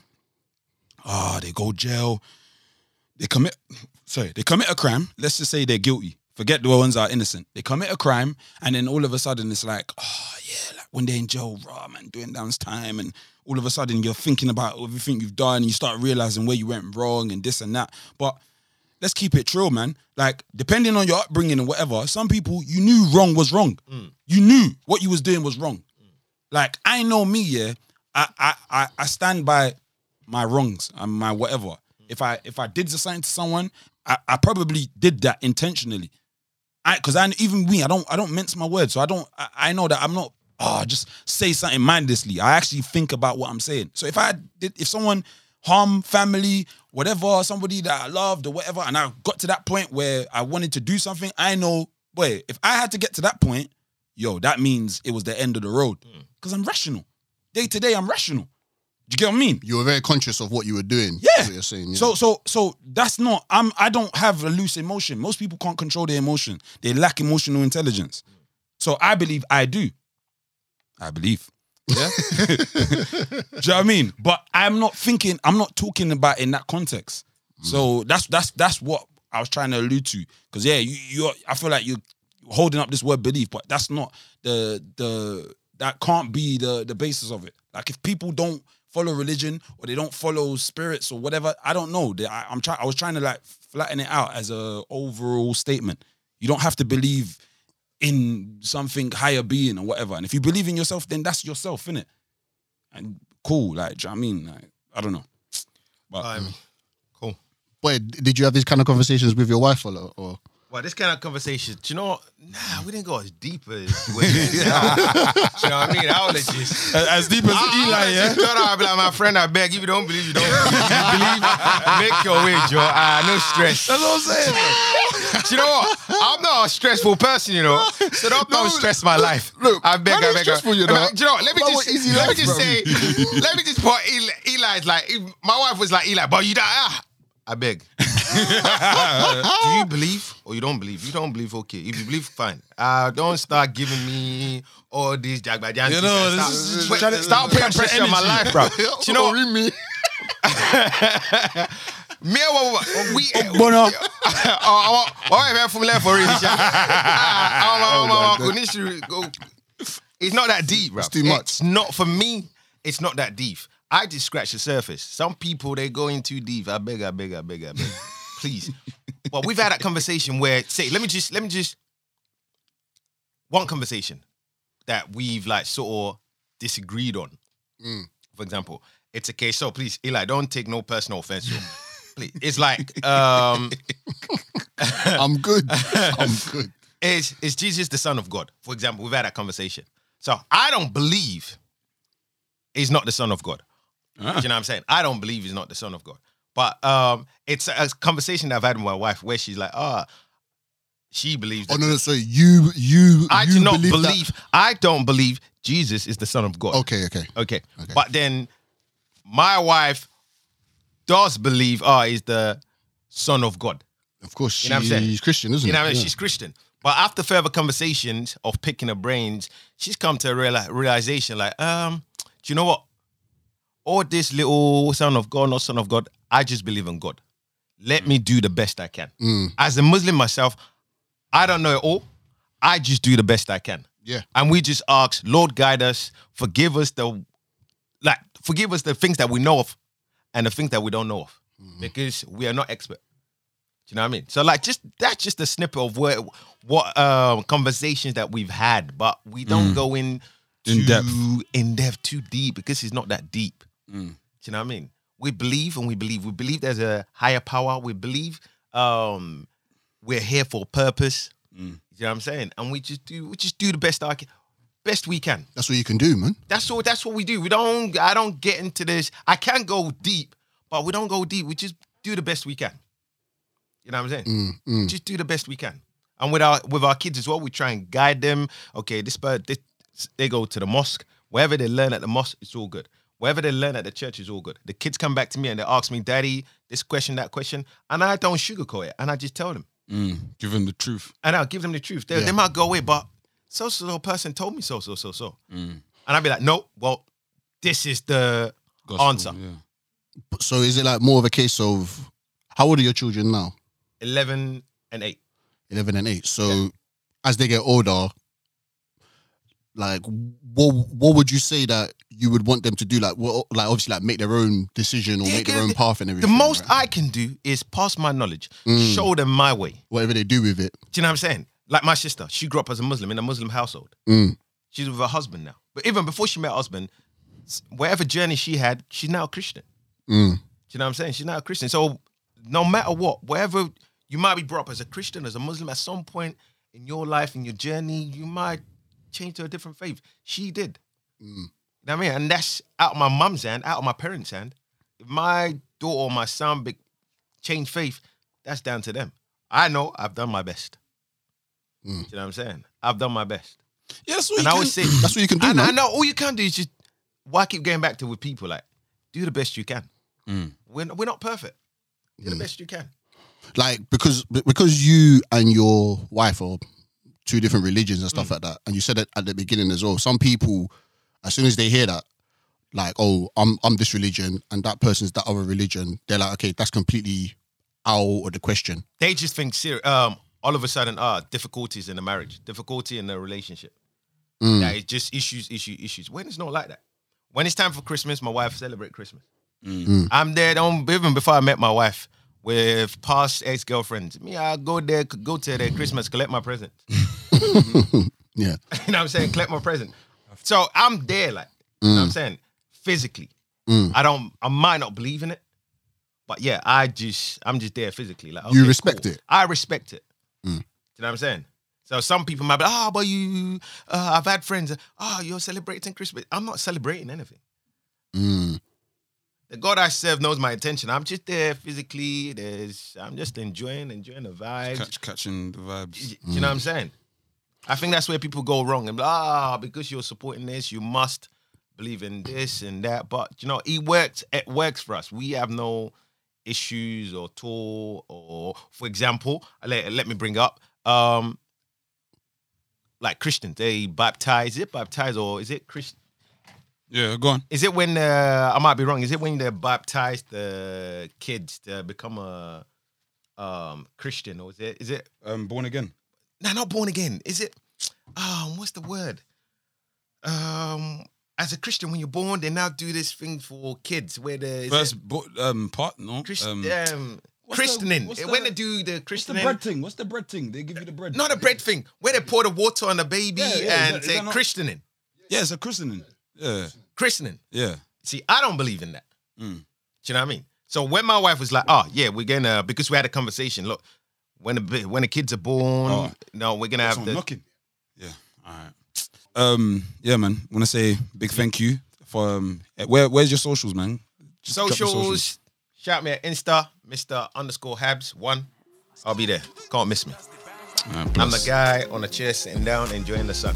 ah, they go jail, they commit, sorry, they commit a crime. Let's just say they're guilty. Forget the ones that are innocent. They commit a crime, and then all of a sudden it's like, oh yeah, like when they're in jail, raw man, doing downs time, and all of a sudden you're thinking about everything you've done, and you start realizing where you went wrong and this and that. But let's keep it true, man. Like, depending on your upbringing and whatever, some people you knew wrong was wrong. Mm. You knew what you was doing was wrong. Like, I know me, yeah. I I I, I stand by my wrongs and my whatever. If I if I did something to someone, I, I probably did that intentionally. I because I even me, I don't I don't mince my words. So I don't I, I know that I'm not oh just say something mindlessly. I actually think about what I'm saying. So if I did if someone harm family, whatever, somebody that I loved or whatever, and I got to that point where I wanted to do something, I know, wait, if I had to get to that point, yo, that means it was the end of the road. Hmm. Because I'm rational. Day to day, I'm rational. Do you get what I mean? You were very conscious of what you were doing. Yeah. What you're saying. Yeah. So so so that's not I'm I don't have a loose emotion. Most people can't control their emotion. They lack emotional intelligence. So I believe I do. I believe. Yeah. do you know what I mean? But I'm not thinking, I'm not talking about in that context. Mm. So that's that's that's what I was trying to allude to. Because yeah, you you're I feel like you're holding up this word belief, but that's not the the that can't be the the basis of it. Like if people don't follow religion or they don't follow spirits or whatever, I don't know. I, I'm trying. I was trying to like flatten it out as a overall statement. You don't have to believe in something higher being or whatever. And if you believe in yourself, then that's yourself, innit? And cool, like, do you know what I mean? Like, I don't know. But Um, cool. Boy, did you have these kind of conversations with your wife a lot? Or Well, this kind of conversation, do you know what? Nah, we didn't go as deep as we went now. Do you know what I mean? I would have just. as, as deep as I, Eli, I yeah. just thought I'd be like, my friend, I beg, if you don't believe, you don't believe. You believe, make your way, Joe. Ah, no stress. That's what I'm saying. You know what? I'm not a stressful person, you know. So don't, don't stress my life. look, I beg, I beg. stressful, you I- know. Do you know what? Let me just, easy let me just bro. say, let me just put Eli, Eli's like, my wife was like, Eli, but you don't, ah, I beg. Do you believe or you don't believe? You don't believe, okay. If you believe, fine. Uh, don't start giving me all these jagbajantis. You know, start, is- Wait, trying to- start putting pressure on my life, bro. Do you know what? Read me. Me and what- what- we oh, eh, Bono. Eh, oh, oh, oh, oh from left for it. Oh, It's not that deep, bro. It's too much. It's not for me. It's not that deep. I just scratch the surface. Some people they go in too deep. I beg, I beg, I beg, I beg. Please. Well, we've had that conversation where say, let me just, let me just one conversation that we've like sort of disagreed on. Mm. For example, it's a case. So please, Eli, don't take no personal offense. Please. It's like um I'm good. I'm good. is is Jesus the Son of God? For example, we've had that conversation. So I don't believe he's not the Son of God. Do you know what I'm saying? I don't believe he's not the Son of God. But um, it's a conversation that I've had with my wife where she's like, ah, she believes. Oh no, no. So you, you, I you do not believe, believe. I don't believe Jesus is the Son of God. Okay, okay. Okay. Okay. But then my wife does believe, oh, he's the son of God. Of course, You know what I'm saying? she's Christian, isn't You know it? I mean? Yeah. She's Christian. But after further conversations of picking her brains, she's come to a reali- realization like, um, do you know what? All this little son of God, not son of God, I just believe in God. Let me do the best I can. Mm. As a Muslim myself, I don't know it all. I just do the best I can. Yeah. And we just ask, Lord, guide us, forgive us the like forgive us the things that we know of and the things that we don't know of. Mm-hmm. Because we are not expert. Do you know what I mean? So like just that's just a snippet of where what um conversations that we've had, but we don't go in In too depth. in depth too deep because it's not that deep. Do you know what I mean? We believe and we believe. We believe there's a higher power. We believe um we're here for a purpose. You know what I'm saying? And we just do we just do the best I can best we can. That's what you can do, man. That's all that's what we do. We don't I don't get into this. I can go deep, but we don't go deep. We just do the best we can. You know what I'm saying? Mm, Just do the best we can. And with our with our kids as well, we try and guide them. Okay, this bird this, they go to the mosque. Wherever they learn at the mosque, it's all good. Wherever they learn at the church is all good. The kids come back to me and they ask me, Daddy, this question, that question, and I don't sugarcoat it. And I just tell them. Mm, give them the truth. And I'll give them the truth. They, Yeah. they might go away, but so so so person told me so, so, so, so. And I'd be like, no, well, this is the Gospel, answer. Yeah. So is it like more of a case of how old are your children now? 11 and 8. 11 and 8. So as they get older, like what what would you say that you would want them to do? Like what like obviously like make their own decision or Yeah, make their own the- path and everything. The most right? I can do is pass my knowledge, Mm. show them my way. whatever they do with it. Do you know what I'm saying? Like my sister, she grew up as a Muslim in a Muslim household. Mm. She's with her husband now. But even before she met her husband, whatever journey she had, she's now a Christian. Mm. Do you know what I'm saying? She's now a Christian. So no matter what, wherever you might be brought up as a Christian, as a Muslim, at some point in your life, in your journey, you might change to a different faith. She did. You know what I mean? And that's out of my mum's hand, out of my parents' hand. If my daughter or my son be, change faith, that's down to them. I know I've done my best. Do you know what I'm saying? I've done my best. Yeah, that's what And you I can- always say, That's what you can do, and I know all you can do is just why keep going back to with people like do the best you can. Mm. We're, we're not perfect. Do the best you can. Like because because you and your wife are two different religions and Mm. stuff like that, and you said it at the beginning as well. Some people, as soon as they hear that, like, oh, I'm I'm this religion and that person's that other religion, they're like, okay, that's completely out of the question. They just think um, all of a sudden, ah, difficulties in the marriage, difficulty in the relationship. Mm. That it's just issues, issue, issues. When it's not like that. When it's time for Christmas, my wife celebrate Christmas. Mm. I'm there. Don't even before I met my wife with past ex girlfriends. Me, I go there, go to their Christmas, collect my present. Yeah, you know what I'm saying? Collect my present. So I'm there, like, you know what I'm saying? Physically. I don't, I might not believe in it, but yeah, I just, I'm just there physically. Like, You respect cool. it? I respect it. Do you know what I'm saying? So some people might be, oh, but you, uh, I've had friends, oh, you're celebrating Christmas. I'm not celebrating anything. Mm. The God I serve knows my intention. I'm just there physically. There's, I'm just enjoying, enjoying the vibes. Catch, catching the vibes. Y- You know what I'm saying? I think that's where people go wrong. And ah, because you're supporting this, you must believe in this and that. But you know, it works. It works for us. We have no issues or tool or, for example, let, let me bring up um like Christians. They baptize. Is it baptize or is it Christian? Yeah, go on. Is it when uh, I might be wrong? Is it when they baptize the kids to become a um Christian or is it is it Um, born again. no, not born again. Is it? Um, what's the word? Um, as a Christian, when you're born, they now do this thing for kids where the First bo- um, part, no? Christ, um, um, what's the- christening. when the- they do the What's the christening, bread thing? What's the bread thing? They give you the bread. not a bread thing, where they pour the water on the baby Yeah, yeah, is and that- is say not- christening, Yeah, it's a christening. Yeah, christening. yeah. See, I don't believe in that. Mm. Do you know what I mean? So when my wife was like, "Oh yeah, we're gonna," because we had a conversation. Look, when the when the kids are born, Oh. no, we're gonna have the knocking. Yeah. All right. Um. Yeah, man. Want to say big thank you for um. Where Where's your socials, man? Just drop your socials. Shout me at Insta, Mr. underscore Habs one. I'll be there. Can't miss me. I'm the bless. guy on the chair sitting down enjoying the sun.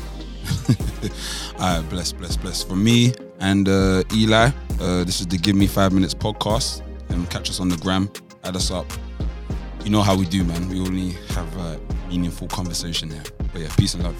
All right, bless, bless, bless. For me and uh, Eli, uh, this is the Give Me Five Minutes podcast. Um, catch us on the gram. Add us up. You know how we do, man. We only have uh, meaningful conversation here. But yeah, peace and love.